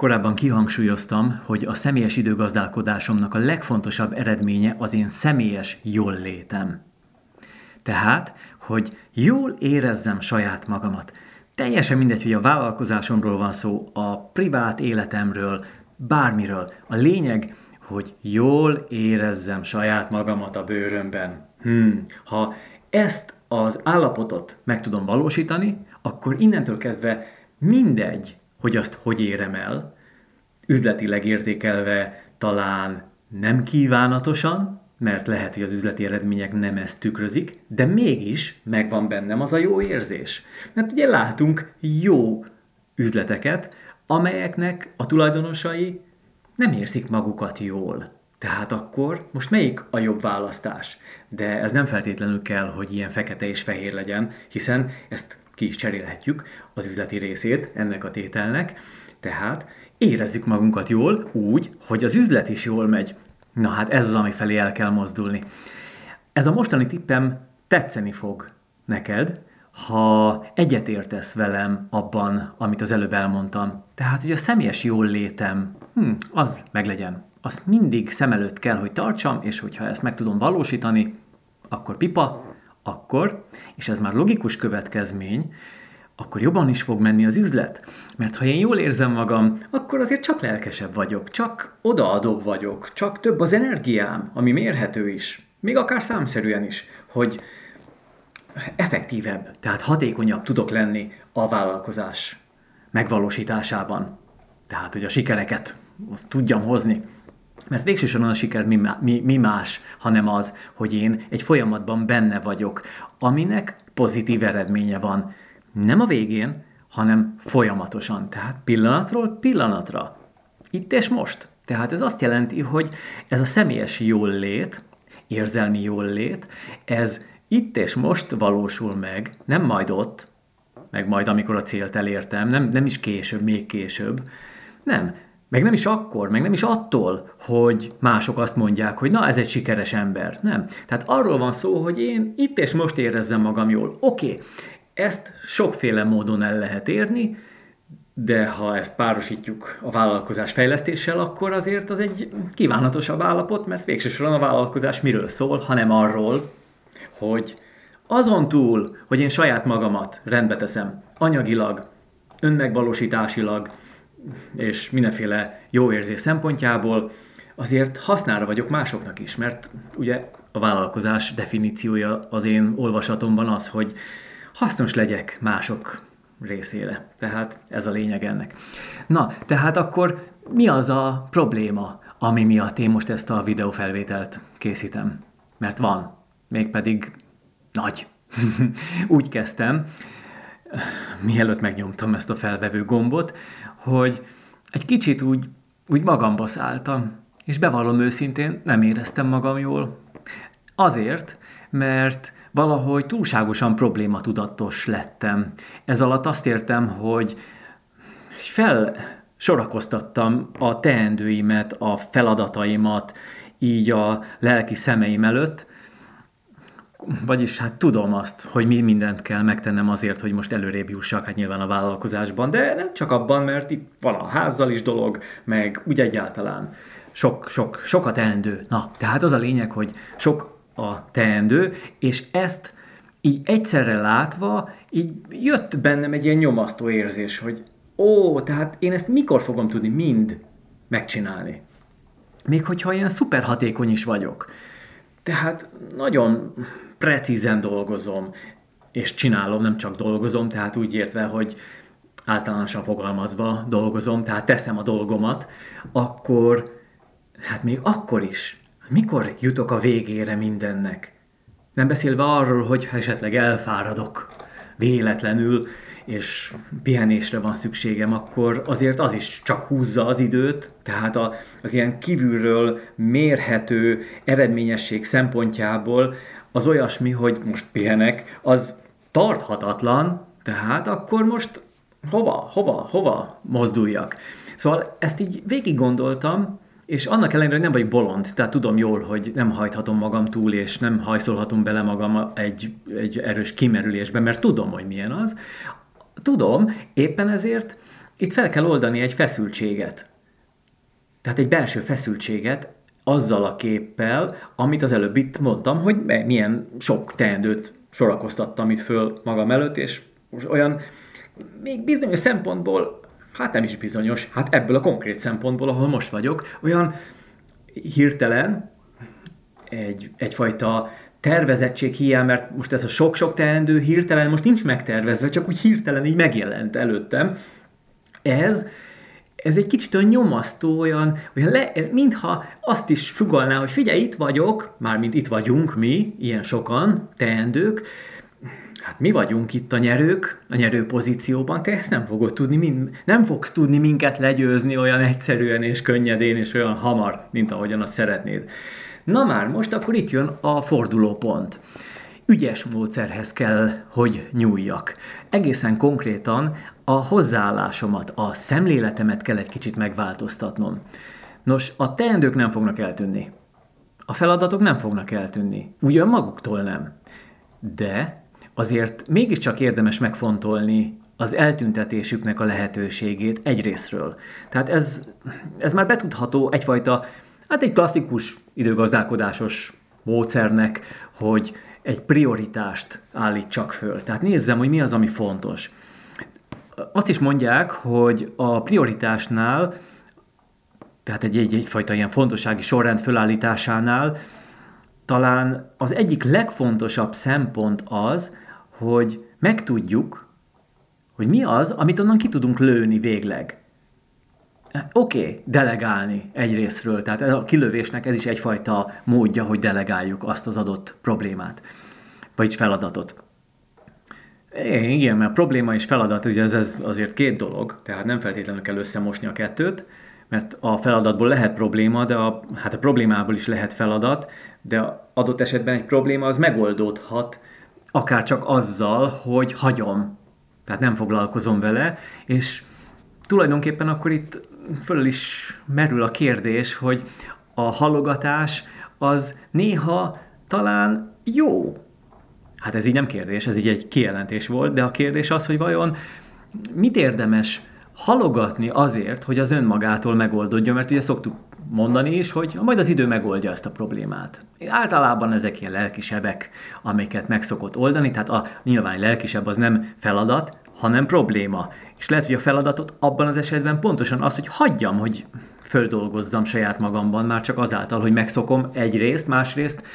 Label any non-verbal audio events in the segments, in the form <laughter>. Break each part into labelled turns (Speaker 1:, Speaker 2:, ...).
Speaker 1: Korábban kihangsúlyoztam, hogy a személyes időgazdálkodásomnak a legfontosabb eredménye az én személyes jól létem. Tehát, hogy jól érezzem saját magamat. Teljesen mindegy, hogy a vállalkozásomról van szó, a privát életemről, bármiről. A lényeg, hogy jól érezzem saját magamat a bőrömben. Hmm. Ha ezt az állapotot meg tudom valósítani, akkor innentől kezdve mindegy, hogy azt hogy érem el, üzletileg értékelve talán nem kívánatosan, mert lehet, hogy az üzleti eredmények nem ezt tükrözik, de mégis megvan bennem az a jó érzés. Mert ugye látunk jó üzleteket, amelyeknek a tulajdonosai nem érzik magukat jól. Tehát akkor most melyik a jobb választás? De ez nem feltétlenül kell, hogy ilyen fekete és fehér legyen, hiszen ezt ki is cserélhetjük, az üzleti részét ennek a tételnek. Tehát érezzük magunkat jól úgy, hogy az üzlet is jól megy. Na hát ez az, ami felé el kell mozdulni. Ez a mostani tippem tetszeni fog neked, ha egyetértesz velem abban, amit az előbb elmondtam. Tehát, hogy a személyes jól létem, hm, az meglegyen. Azt mindig szem előtt kell, hogy tartsam, és hogyha ezt meg tudom valósítani, akkor pipa, akkor, és ez már logikus következmény, akkor jobban is fog menni az üzlet. Mert ha én jól érzem magam, akkor azért csak lelkesebb vagyok, csak odaadóbb vagyok, csak több az energiám, ami mérhető is, még akár számszerűen is, hogy effektívebb, tehát hatékonyabb tudok lenni a vállalkozás megvalósításában. Tehát, hogy a sikereket tudjam hozni. Mert végsősorban a siker mi, mi, mi más, hanem az, hogy én egy folyamatban benne vagyok, aminek pozitív eredménye van. Nem a végén, hanem folyamatosan. Tehát pillanatról pillanatra. Itt és most. Tehát ez azt jelenti, hogy ez a személyes jól lét, érzelmi jól ez itt és most valósul meg, nem majd ott, meg majd amikor a célt elértem, nem, nem is később, még később. Nem, meg nem is akkor, meg nem is attól, hogy mások azt mondják, hogy na, ez egy sikeres ember. Nem. Tehát arról van szó, hogy én itt és most érezzem magam jól. Oké, okay, ezt sokféle módon el lehet érni, de ha ezt párosítjuk a vállalkozás fejlesztéssel, akkor azért az egy kívánatosabb állapot, mert végsősorban a vállalkozás miről szól, hanem arról, hogy azon túl, hogy én saját magamat rendbe teszem, anyagilag, önmegvalósításilag, és mindenféle jó érzés szempontjából, azért hasznára vagyok másoknak is, mert ugye a vállalkozás definíciója az én olvasatomban az, hogy hasznos legyek mások részére. Tehát ez a lényeg ennek. Na, tehát akkor mi az a probléma, ami miatt én most ezt a videófelvételt készítem? Mert van, mégpedig nagy. <laughs> Úgy kezdtem, mielőtt megnyomtam ezt a felvevő gombot, hogy egy kicsit úgy, úgy magamba szálltam, és bevallom őszintén, nem éreztem magam jól. Azért, mert valahogy túlságosan problématudatos lettem. Ez alatt azt értem, hogy fel sorakoztattam a teendőimet, a feladataimat így a lelki szemeim előtt, vagyis hát tudom azt, hogy mi mindent kell megtennem azért, hogy most előrébb jussak, hát nyilván a vállalkozásban, de nem csak abban, mert itt van a házzal is dolog, meg úgy egyáltalán sok, sok, sokat teendő. Na, tehát az a lényeg, hogy sok a teendő, és ezt így egyszerre látva, így jött bennem egy ilyen nyomasztó érzés, hogy ó, tehát én ezt mikor fogom tudni mind megcsinálni? Még hogyha ilyen szuper hatékony is vagyok. Tehát nagyon precízen dolgozom, és csinálom, nem csak dolgozom, tehát úgy értve, hogy általánosan fogalmazva dolgozom, tehát teszem a dolgomat, akkor, hát még akkor is, mikor jutok a végére mindennek? Nem beszélve arról, hogy esetleg elfáradok véletlenül, és pihenésre van szükségem, akkor azért az is csak húzza az időt, tehát a, az ilyen kívülről mérhető eredményesség szempontjából az olyasmi, hogy most pihenek, az tarthatatlan, tehát akkor most hova, hova, hova mozduljak? Szóval ezt így végig gondoltam, és annak ellenére, hogy nem vagyok bolond, tehát tudom jól, hogy nem hajthatom magam túl, és nem hajszolhatom bele magam egy, egy erős kimerülésbe, mert tudom, hogy milyen az. Tudom, éppen ezért itt fel kell oldani egy feszültséget. Tehát egy belső feszültséget azzal a képpel, amit az előbb itt mondtam, hogy milyen sok teendőt sorakoztattam itt föl magam előtt, és olyan még bizonyos szempontból, hát nem is bizonyos, hát ebből a konkrét szempontból, ahol most vagyok, olyan hirtelen egy, egyfajta tervezettség hiány, mert most ez a sok-sok teendő hirtelen most nincs megtervezve, csak úgy hirtelen így megjelent előttem. Ez, ez egy kicsit olyan nyomasztó, olyan, olyan le, mintha azt is sugalná, hogy figyelj, itt vagyok, mármint itt vagyunk mi, ilyen sokan, teendők, hát mi vagyunk itt a nyerők, a nyerő pozícióban, te ezt nem fogod tudni, mind, nem fogsz tudni minket legyőzni olyan egyszerűen és könnyedén és olyan hamar, mint ahogyan azt szeretnéd. Na már, most akkor itt jön a fordulópont. Ügyes módszerhez kell, hogy nyúljak. Egészen konkrétan a hozzáállásomat, a szemléletemet kell egy kicsit megváltoztatnom. Nos, a teendők nem fognak eltűnni. A feladatok nem fognak eltűnni. Ugyan maguktól nem. De azért mégiscsak érdemes megfontolni az eltüntetésüknek a lehetőségét egyrésztről. Tehát ez, ez már betudható egyfajta, hát egy klasszikus időgazdálkodásos módszernek, hogy egy prioritást állítsak föl. Tehát nézzem, hogy mi az, ami fontos. Azt is mondják, hogy a prioritásnál, tehát egy, egy, egyfajta ilyen fontossági sorrend fölállításánál talán az egyik legfontosabb szempont az, hogy megtudjuk, hogy mi az, amit onnan ki tudunk lőni végleg. Oké, okay, delegálni egyrésztről, tehát a kilövésnek ez is egyfajta módja, hogy delegáljuk azt az adott problémát, vagy feladatot. Igen, mert probléma és feladat, ugye ez, ez azért két dolog, tehát nem feltétlenül kell összemosni a kettőt, mert a feladatból lehet probléma, de a, hát a problémából is lehet feladat, de adott esetben egy probléma az megoldódhat akár csak azzal, hogy hagyom, tehát nem foglalkozom vele, és tulajdonképpen akkor itt föl is merül a kérdés, hogy a halogatás az néha talán jó. Hát ez így nem kérdés, ez így egy kijelentés volt, de a kérdés az, hogy vajon mit érdemes halogatni azért, hogy az önmagától megoldódjon, mert ugye szoktuk mondani is, hogy majd az idő megoldja ezt a problémát. Általában ezek ilyen lelkisebek, amiket meg szokott oldani, tehát a nyilván lelkisebb az nem feladat, hanem probléma. És lehet, hogy a feladatot abban az esetben pontosan az, hogy hagyjam, hogy földolgozzam saját magamban, már csak azáltal, hogy megszokom egyrészt, másrészt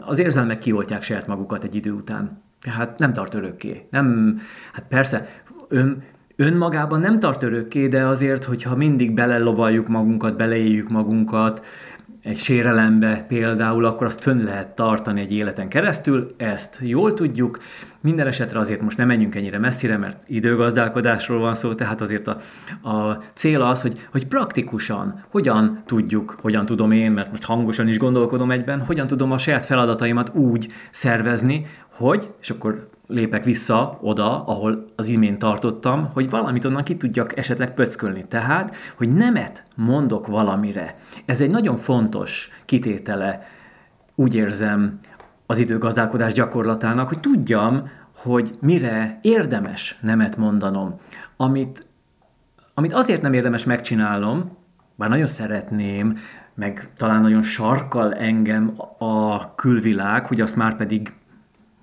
Speaker 1: az érzelmek kioltják saját magukat egy idő után. Tehát nem tart örökké. Nem, hát persze, ön, önmagában nem tart örökké, de azért, hogyha mindig belelovaljuk magunkat, beleéljük magunkat, egy sérelembe például, akkor azt fönn lehet tartani egy életen keresztül, ezt jól tudjuk. Minden esetre azért most nem menjünk ennyire messzire, mert időgazdálkodásról van szó, tehát azért a, a cél az, hogy, hogy praktikusan hogyan tudjuk, hogyan tudom én, mert most hangosan is gondolkodom egyben, hogyan tudom a saját feladataimat úgy szervezni, hogy, és akkor lépek vissza oda, ahol az imént tartottam, hogy valamit onnan ki tudjak esetleg pöckölni. Tehát, hogy nemet mondok valamire. Ez egy nagyon fontos kitétele, úgy érzem, az időgazdálkodás gyakorlatának, hogy tudjam, hogy mire érdemes nemet mondanom. Amit, amit azért nem érdemes megcsinálnom, bár nagyon szeretném, meg talán nagyon sarkal engem a külvilág, hogy azt már pedig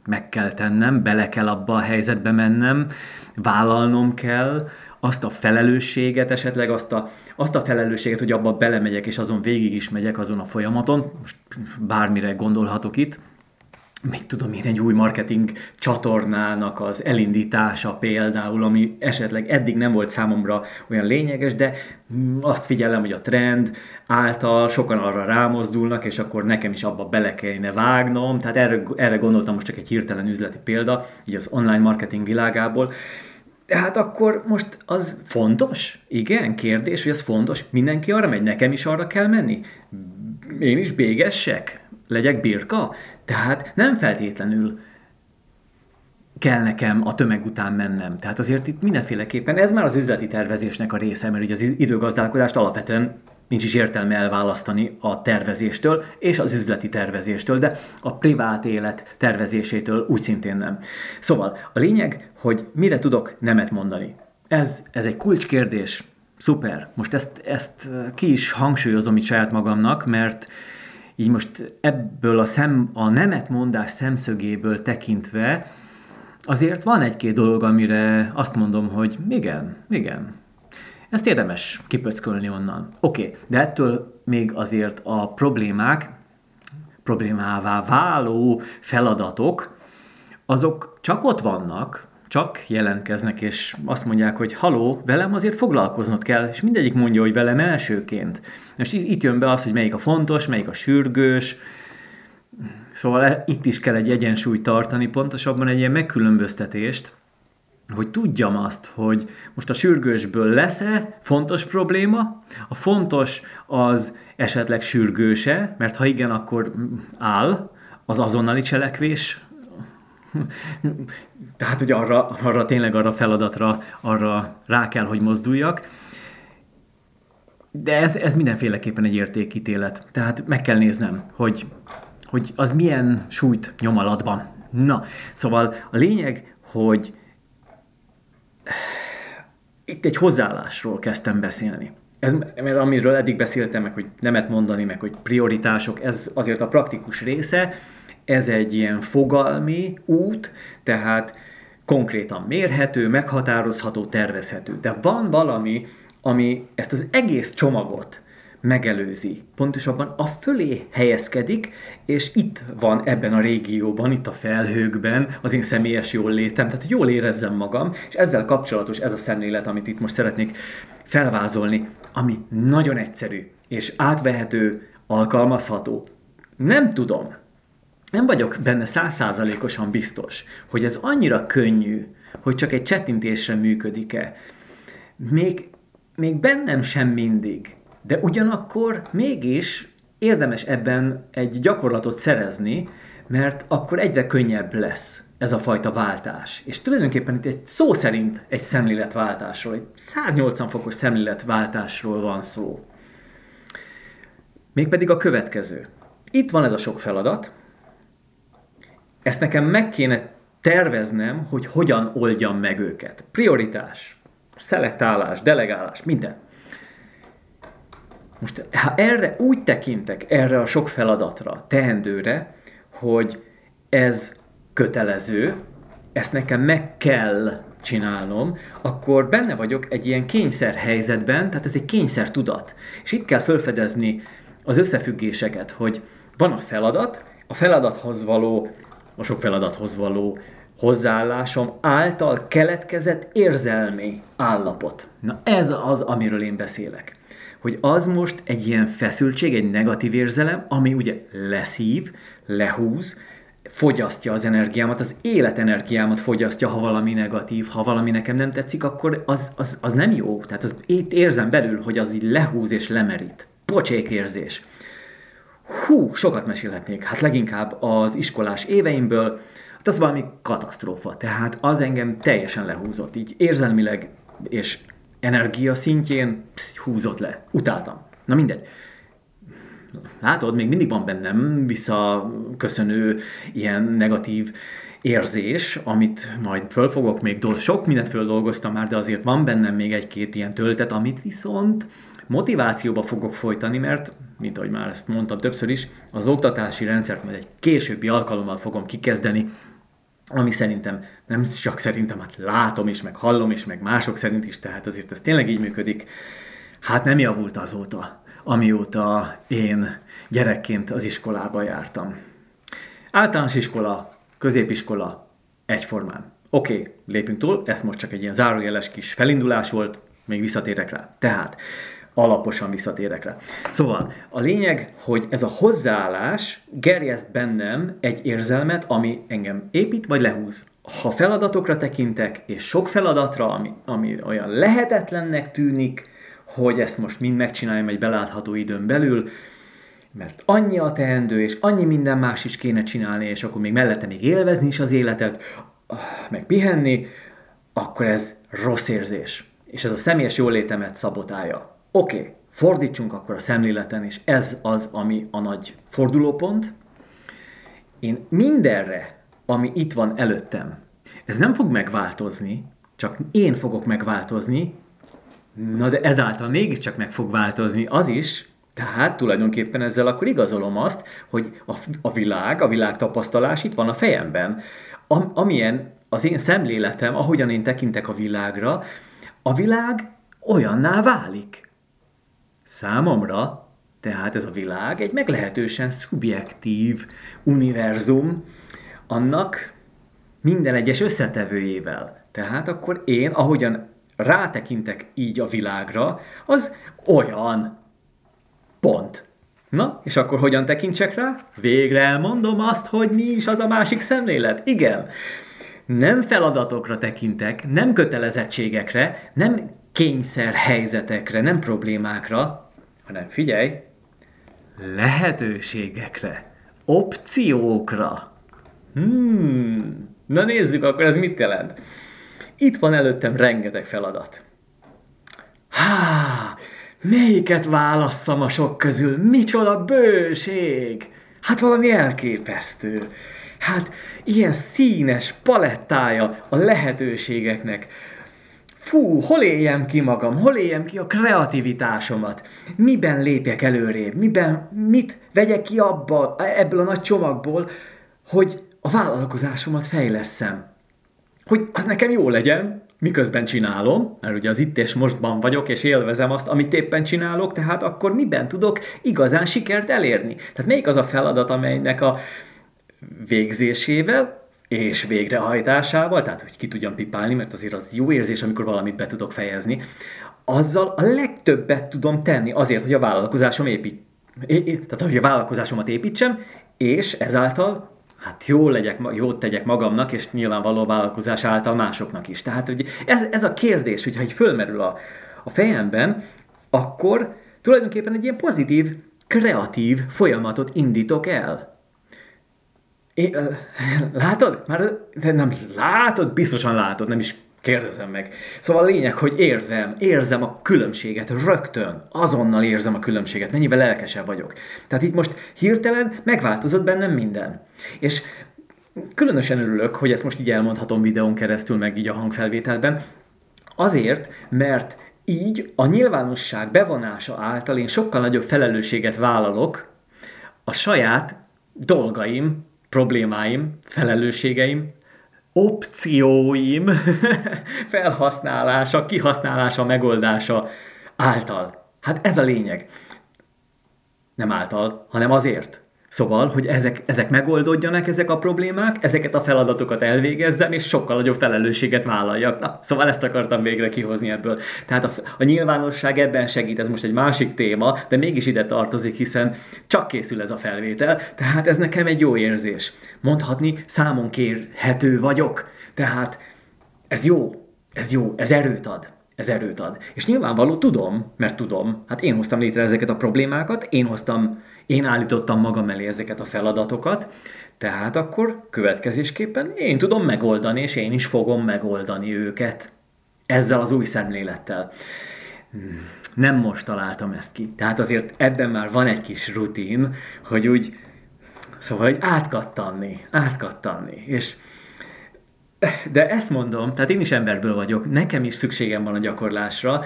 Speaker 1: meg kell tennem, bele kell abba a helyzetbe mennem, vállalnom kell azt a felelősséget, esetleg azt a, azt a felelősséget, hogy abba belemegyek, és azon végig is megyek azon a folyamaton, most bármire gondolhatok itt, mit tudom én, egy új marketing csatornának az elindítása például, ami esetleg eddig nem volt számomra olyan lényeges, de azt figyelem, hogy a trend által sokan arra rámozdulnak, és akkor nekem is abba bele kellene vágnom, tehát erre, erre gondoltam most csak egy hirtelen üzleti példa, így az online marketing világából, tehát akkor most az fontos? Igen, kérdés, hogy az fontos. Mindenki arra megy, nekem is arra kell menni? Én is bégessek? Legyek birka? Tehát nem feltétlenül kell nekem a tömeg után mennem. Tehát azért itt mindenféleképpen ez már az üzleti tervezésnek a része, mert ugye az időgazdálkodást alapvetően nincs is értelme elválasztani a tervezéstől és az üzleti tervezéstől, de a privát élet tervezésétől úgy szintén nem. Szóval a lényeg, hogy mire tudok nemet mondani. Ez, ez egy kulcskérdés. Szuper. Most ezt, ezt ki is hangsúlyozom itt saját magamnak, mert így most ebből a, szem, a nemet mondás szemszögéből tekintve azért van egy-két dolog, amire azt mondom, hogy igen, igen, ezt érdemes kipöckölni onnan. Oké, okay, de ettől még azért a problémák, problémává váló feladatok, azok csak ott vannak, csak jelentkeznek, és azt mondják, hogy haló, velem azért foglalkoznod kell, és mindegyik mondja, hogy velem elsőként. Most itt jön be az, hogy melyik a fontos, melyik a sürgős, Szóval e- itt is kell egy egyensúlyt tartani, pontosabban egy ilyen megkülönböztetést, hogy tudjam azt, hogy most a sürgősből lesz-e fontos probléma, a fontos az esetleg sürgőse, mert ha igen, akkor áll az azonnali cselekvés, <laughs> tehát, hogy arra, arra tényleg arra feladatra, arra rá kell, hogy mozduljak. De ez, ez mindenféleképpen egy értékítélet. Tehát meg kell néznem, hogy, hogy az milyen súlyt nyom alatban. Na, szóval a lényeg, hogy itt egy hozzáállásról kezdtem beszélni. Ez, mert amiről eddig beszéltem, meg hogy nemet mondani, meg hogy prioritások, ez azért a praktikus része, ez egy ilyen fogalmi út, tehát konkrétan mérhető, meghatározható, tervezhető. De van valami, ami ezt az egész csomagot megelőzi. Pontosabban a fölé helyezkedik, és itt van ebben a régióban, itt a felhőkben az én személyes jól létem, tehát jól érezzem magam, és ezzel kapcsolatos ez a szemlélet, amit itt most szeretnék felvázolni, ami nagyon egyszerű, és átvehető, alkalmazható. Nem tudom, nem vagyok benne százszázalékosan biztos, hogy ez annyira könnyű, hogy csak egy csettintésre működik-e. Még, még bennem sem mindig. De ugyanakkor mégis érdemes ebben egy gyakorlatot szerezni, mert akkor egyre könnyebb lesz ez a fajta váltás. És tulajdonképpen itt egy szó szerint egy szemléletváltásról, egy 180 fokos szemléletváltásról van szó. Mégpedig a következő. Itt van ez a sok feladat, ezt nekem meg kéne terveznem, hogy hogyan oldjam meg őket. Prioritás, szelektálás, delegálás, minden. Most ha erre úgy tekintek, erre a sok feladatra, teendőre, hogy ez kötelező, ezt nekem meg kell csinálnom, akkor benne vagyok egy ilyen kényszer helyzetben, tehát ez egy kényszer tudat. És itt kell felfedezni az összefüggéseket, hogy van a feladat, a feladathoz való, a sok feladathoz való hozzáállásom által keletkezett érzelmi állapot. Na ez az, amiről én beszélek hogy az most egy ilyen feszültség, egy negatív érzelem, ami ugye leszív, lehúz, fogyasztja az energiámat, az életenergiámat fogyasztja, ha valami negatív, ha valami nekem nem tetszik, akkor az, az, az nem jó. Tehát az, itt érzem belül, hogy az így lehúz és lemerít. Pocsék érzés. Hú, sokat mesélhetnék. Hát leginkább az iskolás éveimből, hát az valami katasztrófa. Tehát az engem teljesen lehúzott, így érzelmileg és energia szintjén psz, húzott le. Utáltam. Na mindegy. Látod, még mindig van bennem visszaköszönő ilyen negatív érzés, amit majd fölfogok, még dol- sok mindent földolgoztam már, de azért van bennem még egy-két ilyen töltet, amit viszont motivációba fogok folytani, mert, mint ahogy már ezt mondtam többször is, az oktatási rendszert majd egy későbbi alkalommal fogom kikezdeni, ami szerintem, nem csak szerintem, hát látom is, meg hallom is, meg mások szerint is, tehát azért ez tényleg így működik. Hát nem javult azóta, amióta én gyerekként az iskolába jártam. Általános iskola, középiskola, egyformán. Oké, okay, lépünk túl, ez most csak egy ilyen zárójeles kis felindulás volt, még visszatérek rá. Tehát alaposan visszatérek rá. Szóval a lényeg, hogy ez a hozzáállás gerjeszt bennem egy érzelmet, ami engem épít vagy lehúz. Ha feladatokra tekintek, és sok feladatra, ami, ami olyan lehetetlennek tűnik, hogy ezt most mind megcsináljam egy belátható időn belül, mert annyi a teendő, és annyi minden más is kéne csinálni, és akkor még mellette még élvezni is az életet, meg pihenni, akkor ez rossz érzés. És ez a személyes jólétemet szabotálja. Oké, okay, fordítsunk akkor a szemléleten, és ez az, ami a nagy fordulópont. Én mindenre, ami itt van előttem, ez nem fog megváltozni, csak én fogok megváltozni, na de ezáltal mégiscsak meg fog változni az is, tehát tulajdonképpen ezzel akkor igazolom azt, hogy a, a világ, a világ tapasztalás itt van a fejemben. Am, amilyen az én szemléletem, ahogyan én tekintek a világra, a világ olyanná válik. Számomra tehát ez a világ egy meglehetősen szubjektív univerzum annak minden egyes összetevőjével. Tehát akkor én, ahogyan rátekintek így a világra, az olyan. Pont. Na, és akkor hogyan tekintsek rá? Végre elmondom azt, hogy mi is az a másik szemlélet. Igen. Nem feladatokra tekintek, nem kötelezettségekre, nem kényszer helyzetekre, nem problémákra, hanem figyelj, lehetőségekre, opciókra. Hmm. Na nézzük, akkor ez mit jelent? Itt van előttem rengeteg feladat. Há, melyiket válasszam a sok közül? Micsoda bőség! Hát valami elképesztő. Hát ilyen színes palettája a lehetőségeknek. Fú, hol éljem ki magam, hol éljem ki a kreativitásomat, miben lépjek előrébb, miben, mit vegyek ki abba, ebből a nagy csomagból, hogy a vállalkozásomat fejleszem. Hogy az nekem jó legyen, miközben csinálom, mert ugye az itt és mostban vagyok, és élvezem azt, amit éppen csinálok, tehát akkor miben tudok igazán sikert elérni? Tehát melyik az a feladat, amelynek a végzésével és végrehajtásával, tehát hogy ki tudjam pipálni, mert azért az jó érzés, amikor valamit be tudok fejezni, azzal a legtöbbet tudom tenni azért, hogy a vállalkozásom épít, tehát hogy a vállalkozásomat építsem, és ezáltal hát jól legyek, jót tegyek magamnak, és nyilvánvaló vállalkozás által másoknak is. Tehát hogy ez, ez a kérdés, hogyha így fölmerül a, a fejemben, akkor tulajdonképpen egy ilyen pozitív, kreatív folyamatot indítok el. É, látod? Már nem látod, biztosan látod, nem is kérdezem meg. Szóval a lényeg, hogy érzem, érzem a különbséget rögtön, azonnal érzem a különbséget, mennyivel lelkesebb vagyok. Tehát itt most hirtelen megváltozott bennem minden. És különösen örülök, hogy ezt most így elmondhatom videón keresztül, meg így a hangfelvételben, azért, mert így a nyilvánosság bevonása által én sokkal nagyobb felelősséget vállalok a saját dolgaim, problémáim, felelősségeim, opcióim <laughs> felhasználása, kihasználása, megoldása által. Hát ez a lényeg. Nem által, hanem azért. Szóval, hogy ezek, ezek megoldódjanak, ezek a problémák, ezeket a feladatokat elvégezzem, és sokkal nagyobb felelősséget vállaljak. Na, szóval ezt akartam végre kihozni ebből. Tehát a, a nyilvánosság ebben segít, ez most egy másik téma, de mégis ide tartozik, hiszen csak készül ez a felvétel, tehát ez nekem egy jó érzés. Mondhatni, számon kérhető vagyok. Tehát ez jó, ez jó, ez erőt ad ez erőt ad. És nyilvánvaló tudom, mert tudom, hát én hoztam létre ezeket a problémákat, én hoztam, én állítottam magam elé ezeket a feladatokat, tehát akkor következésképpen én tudom megoldani, és én is fogom megoldani őket ezzel az új szemlélettel. Nem most találtam ezt ki. Tehát azért ebben már van egy kis rutin, hogy úgy, szóval, hogy átkattanni, átkattanni. És de ezt mondom, tehát én is emberből vagyok, nekem is szükségem van a gyakorlásra,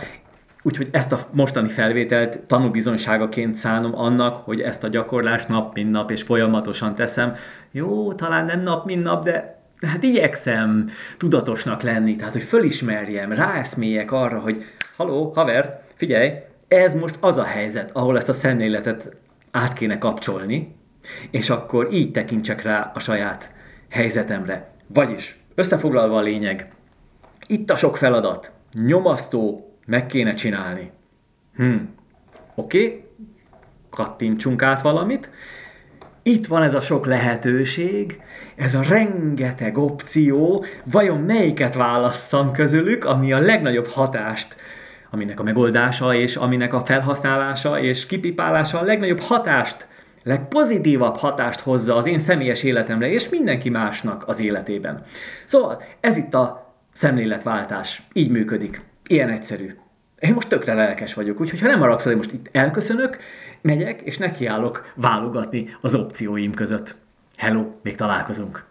Speaker 1: úgyhogy ezt a mostani felvételt tanúbizonyságaként szánom annak, hogy ezt a gyakorlást nap mint nap és folyamatosan teszem. Jó, talán nem nap mint nap, de hát igyekszem tudatosnak lenni, tehát hogy fölismerjem, ráeszméljek arra, hogy haló, haver, figyelj, ez most az a helyzet, ahol ezt a szemléletet át kéne kapcsolni, és akkor így tekintsek rá a saját helyzetemre. Vagyis Összefoglalva a lényeg, itt a sok feladat, nyomasztó, meg kéne csinálni. Hm, oké, okay. kattintsunk át valamit, itt van ez a sok lehetőség, ez a rengeteg opció, vajon melyiket válasszam közülük, ami a legnagyobb hatást, aminek a megoldása és aminek a felhasználása és kipipálása a legnagyobb hatást legpozitívabb hatást hozza az én személyes életemre, és mindenki másnak az életében. Szóval ez itt a szemléletváltás. Így működik. Ilyen egyszerű. Én most tökre lelkes vagyok, úgyhogy ha nem haragszol, én most itt elköszönök, megyek, és nekiállok válogatni az opcióim között. Hello, még találkozunk!